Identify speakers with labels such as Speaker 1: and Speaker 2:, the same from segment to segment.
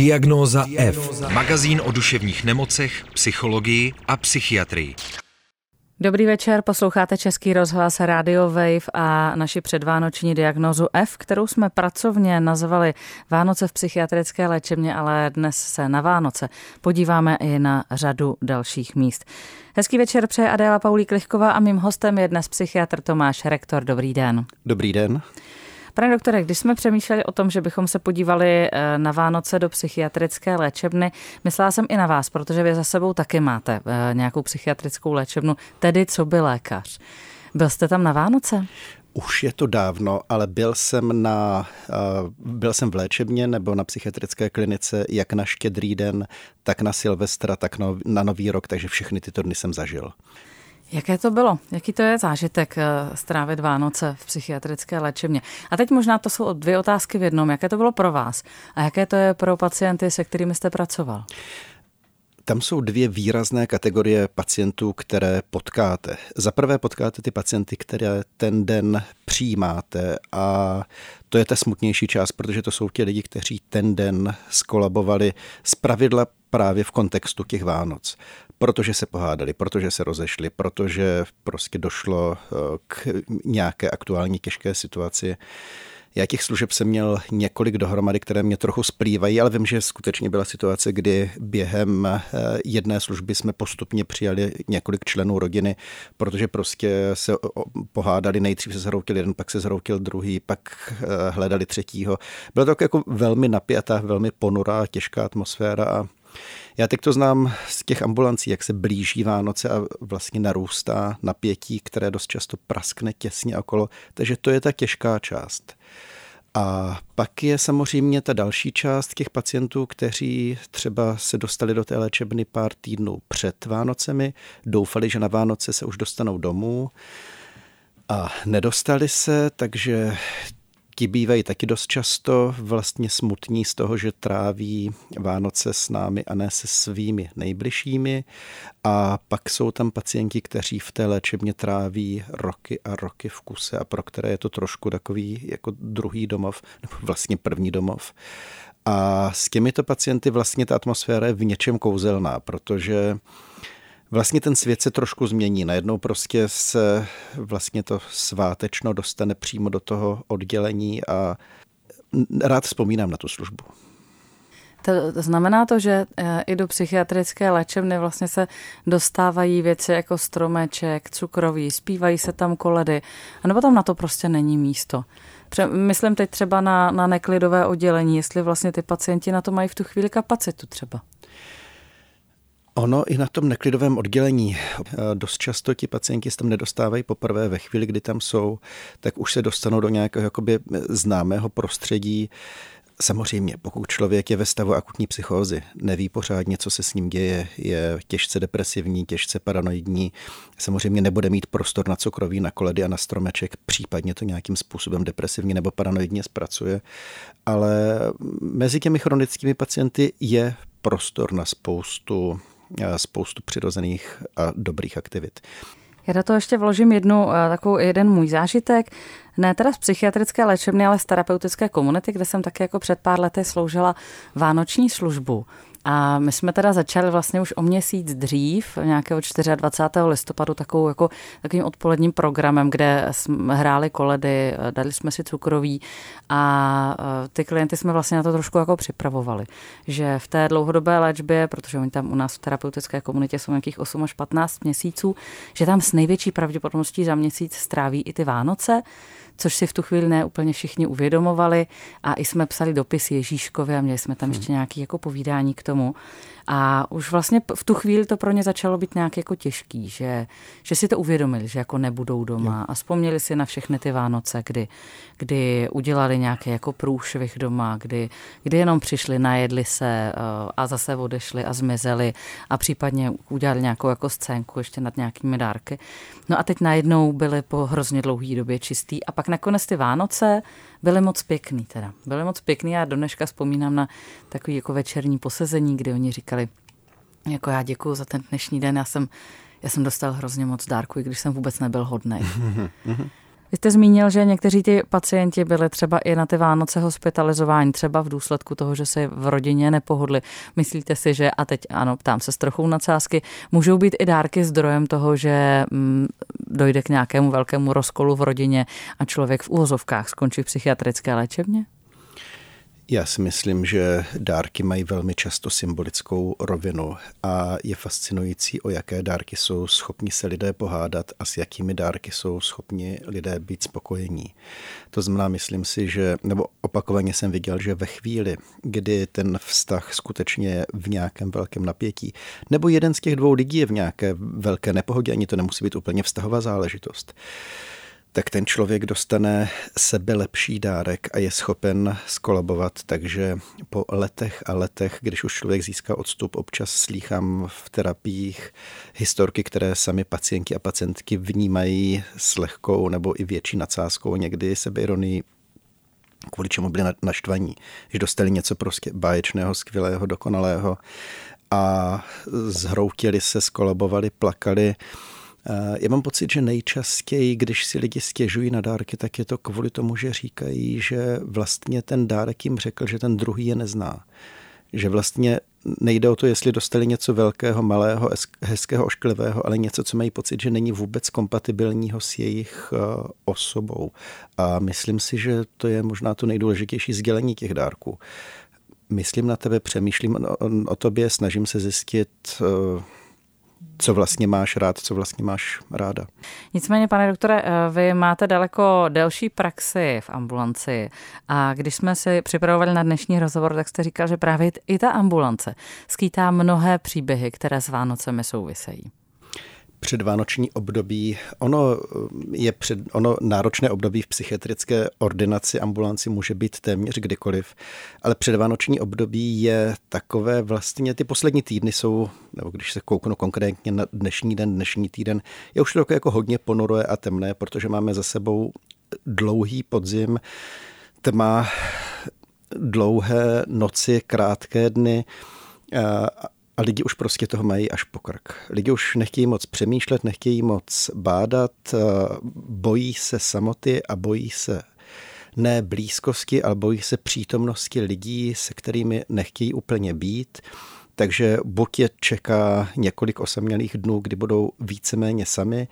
Speaker 1: Diagnóza F.
Speaker 2: Magazín o duševních nemocech, psychologii a psychiatrii.
Speaker 3: Dobrý večer, posloucháte Český rozhlas Radio Wave a naši předvánoční diagnozu F, kterou jsme pracovně nazvali Vánoce v psychiatrické léčebně, ale dnes se na Vánoce podíváme i na řadu dalších míst. Hezký večer přeje Adéla Paulí Klichková a mým hostem je dnes psychiatr Tomáš Rektor. Dobrý den.
Speaker 4: Dobrý den.
Speaker 3: Pane doktore, když jsme přemýšleli o tom, že bychom se podívali eh, na Vánoce do psychiatrické léčebny, myslela jsem i na vás, protože vy za sebou taky máte eh, nějakou psychiatrickou léčebnu, tedy co by lékař. Byl jste tam na Vánoce?
Speaker 4: Už je to dávno, ale byl jsem, na, eh, byl jsem v léčebně nebo na psychiatrické klinice jak na štědrý den, tak na Silvestra, tak na Nový rok, takže všechny tyto dny jsem zažil.
Speaker 3: Jaké to bylo? Jaký to je zážitek eh, strávit Vánoce v psychiatrické léčebně? A teď možná to jsou dvě otázky v jednom. Jaké to bylo pro vás a jaké to je pro pacienty, se kterými jste pracoval?
Speaker 4: Tam jsou dvě výrazné kategorie pacientů, které potkáte. Za prvé potkáte ty pacienty, které ten den přijímáte a to je ta smutnější část, protože to jsou ti lidi, kteří ten den skolabovali z pravidla právě v kontextu těch Vánoc protože se pohádali, protože se rozešli, protože prostě došlo eh, k nějaké aktuální těžké situaci. Já těch služeb jsem měl několik dohromady, které mě trochu splývají, ale vím, že skutečně byla situace, kdy během eh, jedné služby jsme postupně přijali několik členů rodiny, protože prostě se pohádali, nejdřív se zhroutil jeden, pak se zhroutil druhý, pak eh, hledali třetího. Bylo to jako velmi napjatá, velmi ponurá, těžká atmosféra a já teď to znám z těch ambulancí, jak se blíží Vánoce a vlastně narůstá napětí, které dost často praskne těsně okolo, takže to je ta těžká část. A pak je samozřejmě ta další část těch pacientů, kteří třeba se dostali do té léčebny pár týdnů před Vánocemi, doufali, že na Vánoce se už dostanou domů a nedostali se, takže ti bývají taky dost často vlastně smutní z toho, že tráví Vánoce s námi a ne se svými nejbližšími. A pak jsou tam pacienti, kteří v té léčebně tráví roky a roky v kuse a pro které je to trošku takový jako druhý domov, nebo vlastně první domov. A s těmito pacienty vlastně ta atmosféra je v něčem kouzelná, protože vlastně ten svět se trošku změní. Najednou prostě se vlastně to svátečno dostane přímo do toho oddělení a rád vzpomínám na tu službu.
Speaker 3: To znamená to, že eh, i do psychiatrické léčebny vlastně se dostávají věci jako stromeček, cukroví, zpívají se tam koledy, anebo tam na to prostě není místo. Myslím teď třeba na, na neklidové oddělení, jestli vlastně ty pacienti na to mají v tu chvíli kapacitu třeba.
Speaker 4: Ono i na tom neklidovém oddělení eh, dost často ti pacienti se tam nedostávají poprvé ve chvíli, kdy tam jsou, tak už se dostanou do nějakého jakoby známého prostředí. Samozřejmě, pokud člověk je ve stavu akutní psychózy, neví pořádně, co se s ním děje, je těžce depresivní, těžce paranoidní, samozřejmě nebude mít prostor na cukroví, na koledy a na stromeček, případně to nějakým způsobem depresivně nebo paranoidně zpracuje. Ale mezi těmi chronickými pacienty je prostor na spoustu spoustu přirozených a dobrých aktivit.
Speaker 3: Já do toho ještě vložím jednu, eh, takovou jeden můj zážitek. Ne teda z psychiatrické léčebny, ale z terapeutické komunity, kde jsem taky jako před pár lety sloužila vánoční službu. A my jsme teda začali vlastně už o měsíc dřív, nějakého 24. listopadu, takovou jako, takovým odpoledním programem, kde jsme hráli koledy, dali jsme si cukroví a e, ty klienty jsme vlastně na to trošku jako připravovali. Že v té dlouhodobé léčbě, protože oni tam u nás v terapeutické komunitě jsou nějakých 8 až 15 měsíců, že tam s největší pravděpodobností za měsíc stráví i ty Vánoce, což si v tu chvíli ne úplně všichni uvědomovali a i jsme psali dopis Ježíškovi a měli jsme tam hmm. ještě nějaké jako povídání k tomu. A už vlastně v tu chvíli to pro ně začalo být nějak jako těžký, že, že si to uvědomili, že jako nebudou doma a vzpomněli si na všechny ty Vánoce, kdy, kdy udělali nějaký jako průšvih doma, kdy, kdy jenom přišli, najedli se eh, a zase odešli a zmizeli a případně udělali nějakou jako scénku ještě nad nějakými dárky. No a teď najednou byly po hrozně dlouhé době čistý a pak nakonec ty Vánoce byly moc pěkný teda. Byly moc pěkný a dneška vzpomínám na takový jako večerní posezení, kdy oni říkali, jako já děkuji za ten dnešní den, já jsem, já jsem dostal hrozně moc dárku, i když jsem vůbec nebyl hodný. Vy jste zmínil, že někteří ty pacienti byli třeba i na ty Vánoce hospitalizování, třeba v důsledku toho, že se v rodině nepohodli. Myslíte si, že, a teď ano, ptám se s trochou nadsázky, můžou být i dárky zdrojem toho, že mm, dojde k nějakému velkému rozkolu v rodině a člověk v úvozovkách skončí v psychiatrické léčebně?
Speaker 4: Já si myslím, že dárky mají velmi často symbolickou rovinu a je fascinující, o jaké dárky jsou schopni se lidé pohádat a s jakými dárky jsou schopni lidé být spokojení. To znamená, myslím si, že, nebo opakovaně jsem viděl, že ve chvíli, kdy ten vztah skutečně je v nějakém velkém napětí, nebo jeden z těch dvou lidí je v nějaké velké nepohodě, ani to nemusí být úplně vztahová záležitost, tak ten člověk dostane sebe lepší dárek a je schopen skolabovat. Takže po letech a letech, když už člověk získá odstup, občas slýchám v terapiích historky, které sami pacienti a pacientky vnímají s lehkou nebo i větší nadsázkou, někdy sebeironii, kvůli čemu byli naštvaní, že dostali něco prostě báječného, skvělého, dokonalého a zhroutili se, skolabovali, plakali já mám pocit, že nejčastěji, když si lidi stěžují na dárky, tak je to kvůli tomu, že říkají, že vlastně ten dárek jim řekl, že ten druhý je nezná. Že vlastně nejde o to, jestli dostali něco velkého, malého, hezkého, ošklivého, ale něco, co mají pocit, že není vůbec kompatibilního s jejich eh, osobou. A myslím si, že to je možná to nejdůležitější sdělení těch dárků. Myslím na tebe, přemýšlím o, o tobě, snažím se zjistit, eh, co vlastně máš rád, co vlastně máš ráda.
Speaker 3: Nicméně, pane doktore, eh, vy máte daleko delší praxi v ambulanci a když jsme si připravovali na dnešní rozhovor, tak jste říkal, že právě i ta ambulance skýtá mnohé příběhy, které s Vánocemi souvisejí
Speaker 4: předvánoční období, ono je před, ono náročné období v psychiatrické ordinaci ambulanci může být téměř kdykoliv, ale předvánoční období je takové vlastně, ty poslední týdny jsou, nebo když se kouknu konkrétně na dnešní den, dnešní týden, je už to jako hodně ponuré a temné, protože máme za sebou dlouhý podzim, tma, dlouhé noci, krátké dny, a lidi už prostě toho mají až po krk. Lidi už nechtějí moc přemýšlet, nechtějí moc bádat, eh, bojí se samoty a bojí se ne blízkosti, ale bojí se přítomnosti lidí, se kterými nechtějí úplně být. Takže buď je čeká několik osamělých dnů, kdy budou víceméně sami,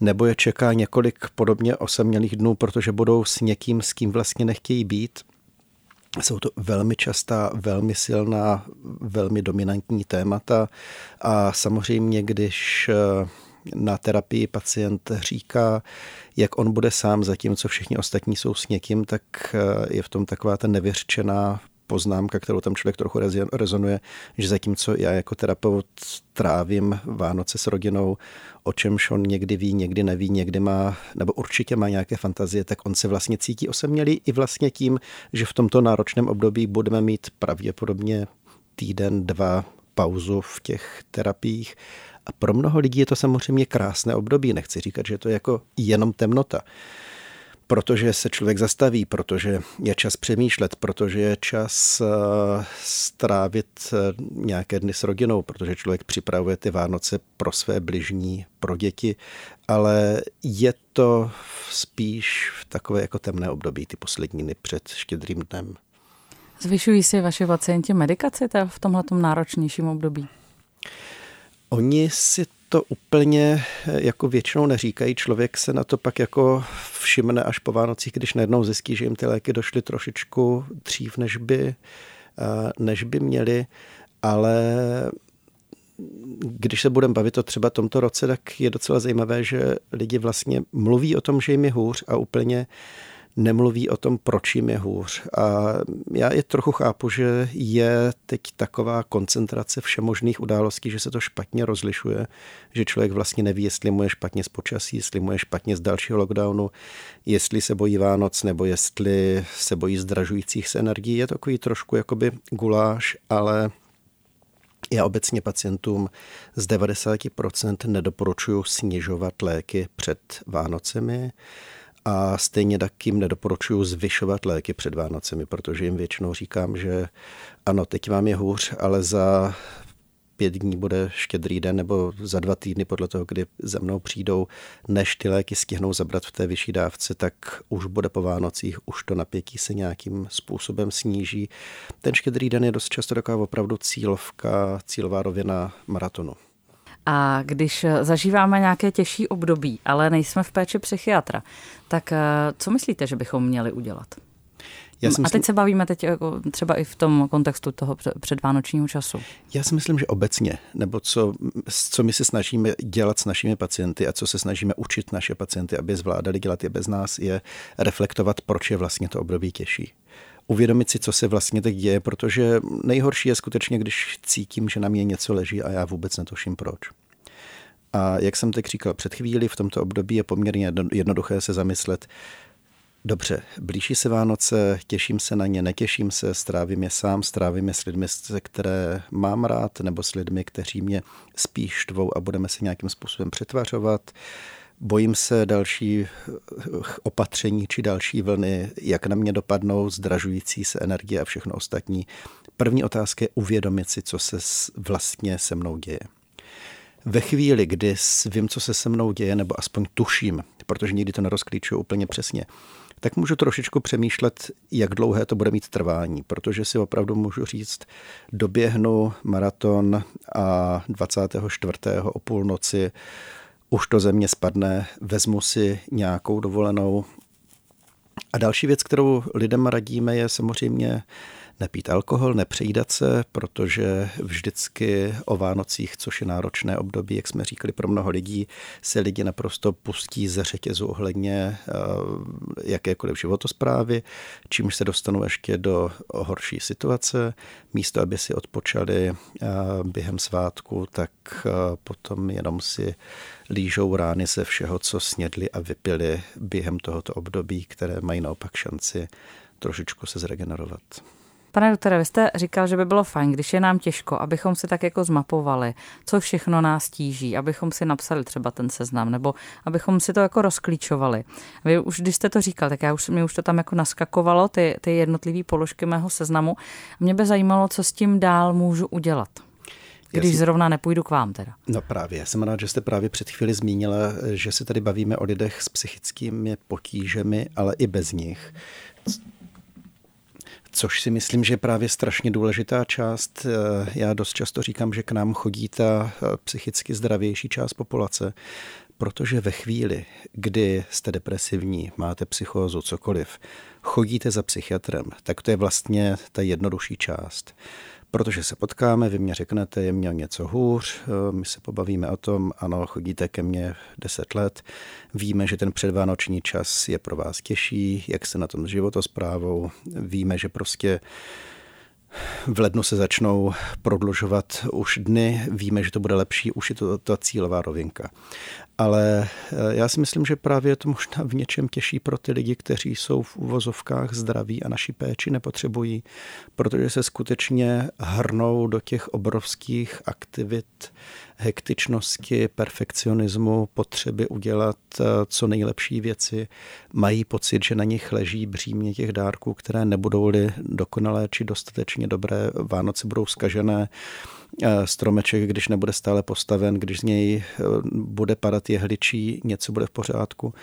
Speaker 4: nebo je čeká několik podobně osamělých dnů, protože budou s někým, s kým vlastně nechtějí být – jsou to velmi častá, velmi silná, velmi dominantní témata a samozřejmě, když eh, na terapii pacient říká, jak on bude sám, zatímco všichni ostatní jsou s někým, tak eh, je v tom taková ta nevyřčená poznámka, kterou tam člověk trochu rezonuje, že zatímco já jako terapeut trávím Vánoce s rodinou, o čemž on někdy ví, někdy neví, někdy má, nebo určitě má nějaké fantazie, tak on se vlastně cítí osamělý i vlastně tím, že v tomto náročném období budeme mít pravděpodobně týden, dva pauzu v těch terapiích. A pro mnoho lidí je to samozřejmě krásné období. Nechci říkat, že to je jako jenom temnota protože se člověk zastaví, protože je čas přemýšlet, protože je čas eh, strávit eh, nějaké dny s rodinou, protože člověk připravuje ty Vánoce pro své bližní, pro děti, ale je to spíš v takové jako temné období, ty poslední dny před štědrým dnem.
Speaker 3: Zvyšují si vaši pacienti medikaci v tomhle náročnějším období?
Speaker 4: Oni si to úplně eh, jako většinou neříkají. Člověk se na to pak jako všimne až po Vánocích, když najednou zjistí, že jim ty léky došly trošičku dřív, než by, eh, než by měli, ale když se budeme bavit o třeba tomto roce, tak je docela zajímavé, že lidi vlastně mluví o tom, že jim je hůř a úplně nemluví o tom, proč jim je hůř. A já je trochu chápu, že je teď taková koncentrace všemožných událostí, že se to špatně rozlišuje, že člověk vlastně neví, jestli mu je špatně z počasí, jestli mu je špatně z dalšího lockdownu, jestli se bojí Vánoc, nebo jestli se bojí zdražujících se energií. Je to takový trošku jakoby guláš, ale já obecně pacientům z 90% nedoporučuji snižovat léky před Vánocemi a stejně tak jim nedoporučuju zvyšovat léky před Vánocemi, protože jim většinou říkám, že ano, teď vám je hůř, ale za pět dní bude štědrý den nebo za dva týdny podle toho, kdy za mnou přijdou, než ty léky stihnou zabrat v té vyšší dávce, tak už bude po Vánocích, už to napětí se nějakým způsobem sníží. Ten štědrý den je dost často taková opravdu cílovka, cílová rovina maratonu.
Speaker 3: A když zažíváme nějaké těžší období, ale nejsme v péči psychiatra, tak eh, co myslíte, že bychom měli udělat? Já si myslím, a teď se bavíme teď jako třeba i v tom kontextu toho předvánočního času.
Speaker 4: Já si myslím, že obecně, nebo co, co my se snažíme dělat s našimi pacienty a co se snažíme učit naše pacienty, aby zvládali dělat je bez nás, je reflektovat, proč je vlastně to období těžší uvědomit si, co se vlastně teď děje, protože nejhorší je skutečně, když cítím, že na mě něco leží a já vůbec netuším proč. A jak jsem teď říkal před chvíli, v tomto období je poměrně jednoduché se zamyslet, Dobře, blíží se Vánoce, těším se na ně, netěším se, strávím je sám, strávím je s lidmi, které mám rád, nebo s lidmi, kteří mě spíš štvou a budeme se nějakým způsobem přetvařovat. Bojím se další eh, opatření či další vlny, jak na mě dopadnou, zdražující se energie a všechno ostatní. První otázka je uvědomit si, co se vlastně se mnou děje. Ve chvíli, kdy vím, co se se mnou děje, nebo aspoň tuším, protože nikdy to nerozklíčuju úplně přesně, tak můžu trošičku přemýšlet, jak dlouhé to bude mít trvání, protože si opravdu můžu říct, doběhnu maraton a 24. o půlnoci už to země spadne, vezmu si nějakou dovolenou. A další věc, kterou lidem radíme, je samozřejmě nepít alkohol, nepřejídat se, protože vždycky o Vánocích, což je náročné období, jak jsme říkali pro mnoho lidí, se lidi naprosto pustí ze řetězu ohledně eh, jakékoliv životosprávy, čímž se dostanou ještě do horší situace. Místo, aby si odpočali eh, během svátku, tak eh, potom jenom si lížou rány ze všeho, co snědli a vypili během tohoto období, které mají naopak šanci trošičku se zregenerovat.
Speaker 3: Pane doktore, vy jste říkal, že by bylo fajn, když je nám těžko, abychom si tak jako zmapovali, co všechno nás tíží, abychom si napsali třeba ten seznam, nebo abychom si to jako rozklíčovali. Vy už, když jste to říkal, tak já už, mě už to tam jako naskakovalo, ty, ty jednotlivé položky mého seznamu. Mě by zajímalo, co s tím dál můžu udělat. Když jsem, zrovna nepůjdu k vám teda.
Speaker 4: No právě, jsem rád, že jste právě před chvíli zmínila, že se tady bavíme o lidech s psychickými potížemi, ale i bez nich což si myslím, že je právě strašně důležitá část. Eh, já dost často říkám, že k nám chodí ta eh, psychicky zdravější část populace, protože ve chvíli, kdy jste depresivní, máte psychózu, cokoliv, chodíte za psychiatrem, tak to je vlastně ta jednodušší část protože se potkáme, vy mě řeknete, je měl něco hůř, eh, my se pobavíme o tom, ano, chodíte ke mně 10 let, víme, že ten předvánoční čas je pro vás těžší, jak se na tom s životosprávou, víme, že prostě v lednu se začnou prodlužovat už dny, víme, že to bude lepší, už je to ta cílová rovinka. Ale eh, já si myslím, že právě je to možná v něčem těžší pro ty lidi, kteří jsou v uvozovkách zdraví a naší péči nepotřebují, protože se skutečně hrnou do těch obrovských aktivit, hektičnosti, perfekcionismu, potřeby udělat eh, co nejlepší věci, mají pocit, že na nich leží břímě těch dárků, které nebudou-li dokonalé či dostatečně dobré, Vánoce budou skažené, eh, stromeček, když nebude stále postaven, když z něj eh, bude padat jehličí, něco bude v pořádku.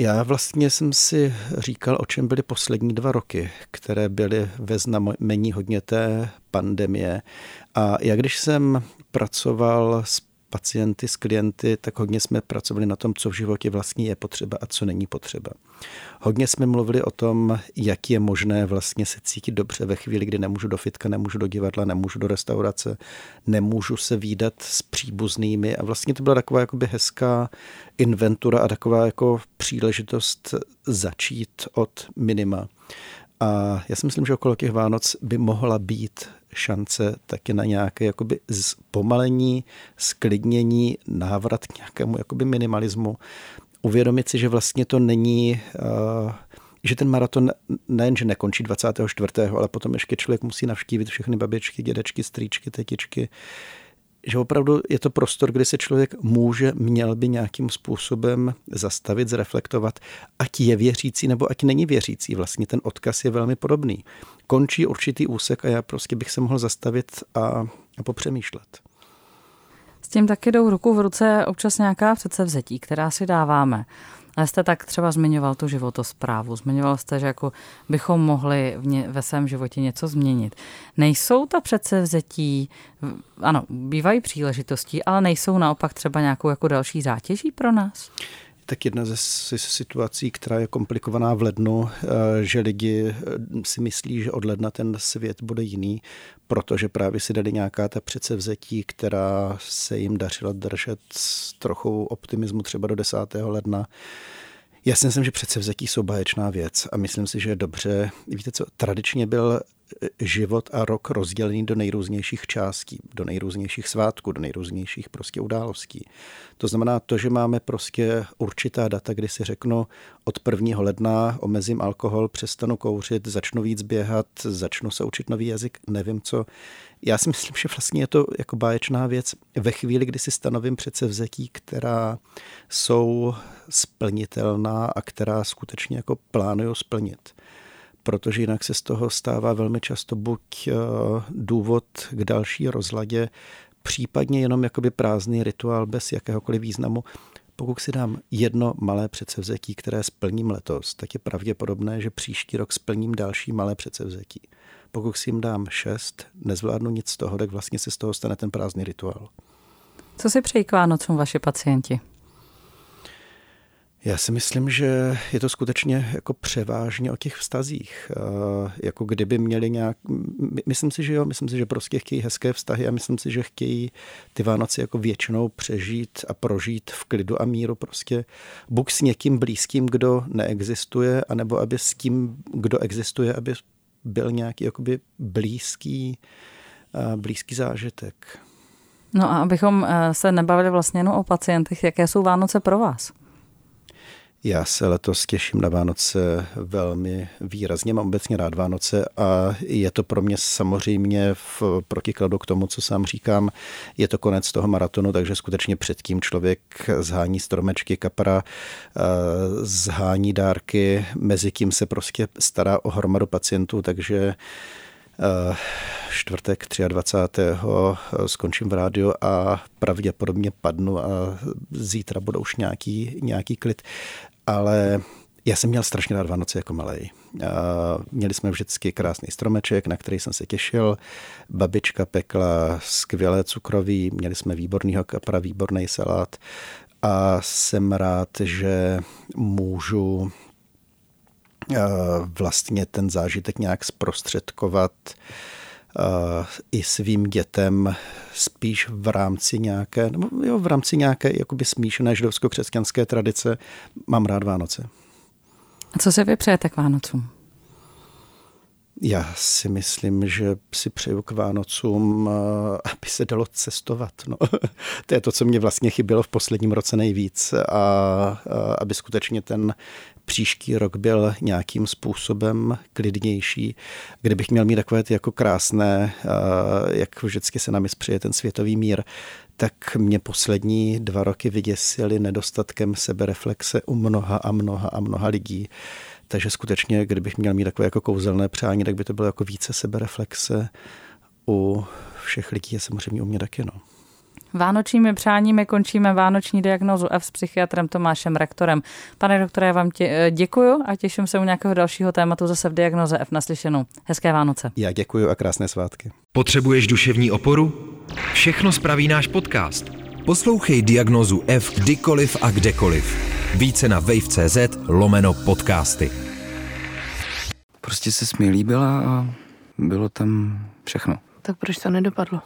Speaker 4: Já vlastně jsem si říkal, o čem byly poslední dva roky, které byly ve znamení hodně té pandemie. A já když jsem pracoval s pacienty, s klienty, tak hodně jsme pracovali na tom, co v životě vlastně je potřeba a co není potřeba. Hodně jsme mluvili o tom, jak je možné vlastně se cítit dobře ve chvíli, kdy nemůžu do fitka, nemůžu do divadla, nemůžu do restaurace, nemůžu se výdat s příbuznými a vlastně to byla taková jakoby hezká inventura a taková jako příležitost začít od minima. A já si myslím, že okolo těch Vánoc by mohla být šance taky na nějaké jakoby zpomalení, sklidnění, návrat k nějakému jakoby minimalismu. Uvědomit si, že vlastně to není, uh, že ten maraton nejenže nekončí 24., ale potom ještě člověk musí navštívit všechny babičky, dědečky, strýčky, tetičky, že opravdu je to prostor, kde se člověk může, měl by nějakým způsobem zastavit, zreflektovat, ať je věřící nebo ať není věřící. Vlastně ten odkaz je velmi podobný. Končí určitý úsek a já prostě bych se mohl zastavit a, a popřemýšlet.
Speaker 3: S tím taky jdou ruku v ruce občas nějaká předsevzetí, která si dáváme. Ale jste tak třeba zmiňoval tu životosprávu, zmiňoval jste, že jako bychom mohli v ně, ve svém životě něco změnit. Nejsou ta předsevzetí, ano, bývají příležitostí, ale nejsou naopak třeba nějakou jako další zátěží pro nás?
Speaker 4: Tak jedna ze situací, která je komplikovaná v lednu, eh, že lidi eh, si myslí, že od ledna ten svět bude jiný, protože právě si dali nějaká ta předsevzetí, která se jim dařila držet s trochou optimismu třeba do 10. ledna. Já si myslím, že předsevzetí jsou báječná věc a myslím si, že je dobře. Víte co, tradičně byl život a rok rozdělený do nejrůznějších částí, do nejrůznějších svátků, do nejrůznějších prostě událostí. To znamená to, že máme prostě určitá data, kdy si řeknu od 1. ledna omezím alkohol, přestanu kouřit, začnu víc běhat, začnu se učit nový jazyk, nevím co. Já si myslím, že vlastně je to jako báječná věc ve chvíli, kdy si stanovím vzetí, která jsou splnitelná a která skutečně jako plánuju splnit protože jinak se z toho stává velmi často buď eh, důvod k další rozladě, případně jenom jakoby prázdný rituál bez jakéhokoliv významu. Pokud si dám jedno malé předsevzetí, které splním letos, tak je pravděpodobné, že příští rok splním další malé předsevzetí. Pokud si jim dám šest, nezvládnu nic z toho, tak vlastně se z toho stane ten prázdný rituál.
Speaker 3: Co si přejí k Vánocům vaši pacienti?
Speaker 4: Já si myslím, že je to skutečně jako převážně o těch vztazích. Jako kdyby měli nějak... Myslím si, že jo, myslím si, že prostě chtějí hezké vztahy a myslím si, že chtějí ty Vánoce jako většinou přežít a prožít v klidu a míru prostě buď s někým blízkým, kdo neexistuje, anebo aby s tím, kdo existuje, aby byl nějaký jakoby blízký, blízký zážitek.
Speaker 3: No a abychom eh, se nebavili vlastně jenom o pacientech, jaké jsou Vánoce pro vás?
Speaker 4: Já se letos těším na Vánoce velmi výrazně, mám obecně rád Vánoce a je to pro mě samozřejmě v protikladu k tomu, co sám říkám, je to konec toho maratonu, takže skutečně předtím člověk zhání stromečky kapra, eh, zhání dárky, mezi tím se prostě stará o hromadu pacientů, takže eh, čtvrtek 23. skončím v rádiu a pravděpodobně padnu a zítra budou už nějaký, nějaký klid ale já jsem měl strašně rád Vánoce jako malý. Měli jsme vždycky krásný stromeček, na který jsem se těšil. Babička pekla skvělé cukroví, měli jsme výborný kapra, výborný salát a jsem rád, že můžu vlastně ten zážitek nějak zprostředkovat i svým dětem spíš v rámci nějaké, nebo jo, v rámci nějaké jakoby smíšené židovsko-křesťanské tradice mám rád Vánoce.
Speaker 3: A co se vy přejete k Vánocům?
Speaker 4: Já si myslím, že si přeju k Vánocům, aby se dalo cestovat. No. to je to, co mě vlastně chybělo v posledním roce nejvíc. A, a aby skutečně ten příští rok byl nějakým způsobem klidnější, kdybych měl mít takové ty jako krásné, jak vždycky se nám přije ten světový mír, tak mě poslední dva roky vyděsily nedostatkem sebereflexe u mnoha a mnoha a mnoha lidí. Takže skutečně, kdybych měl mít takové jako kouzelné přání, tak by to bylo jako více sebereflexe u všech lidí a samozřejmě u mě taky. No.
Speaker 3: Vánočními přáními končíme vánoční diagnozu F s psychiatrem Tomášem Rektorem. Pane doktore, já vám tě, eh, děkuju a těším se u nějakého dalšího tématu zase v diagnoze F naslyšenou. Hezké Vánoce.
Speaker 4: Já děkuji a krásné svátky.
Speaker 2: Potřebuješ duševní oporu? Všechno spraví náš podcast. Poslouchej diagnozu F kdykoliv a kdekoliv. Více na wave.cz lomeno podcasty.
Speaker 1: Prostě se mi líbila a bylo tam všechno.
Speaker 5: Tak proč to nedopadlo?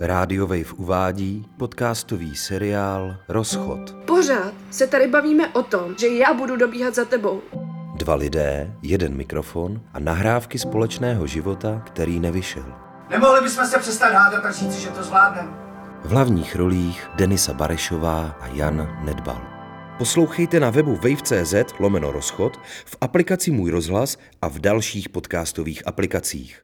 Speaker 6: Rádio Wave uvádí podcastový seriál Rozchod.
Speaker 5: Pořád se tady bavíme o tom, že já budu dobíhat za tebou.
Speaker 6: Dva lidé, jeden mikrofon a nahrávky společného života, který nevyšel.
Speaker 7: Nemohli bychom se přestat hádat a říct, že to zvládneme.
Speaker 6: V hlavních rolích Denisa Barešová a Jan Nedbal. Poslouchejte na webu wave.cz lomeno rozchod, v aplikaci Můj rozhlas a v dalších podcastových aplikacích.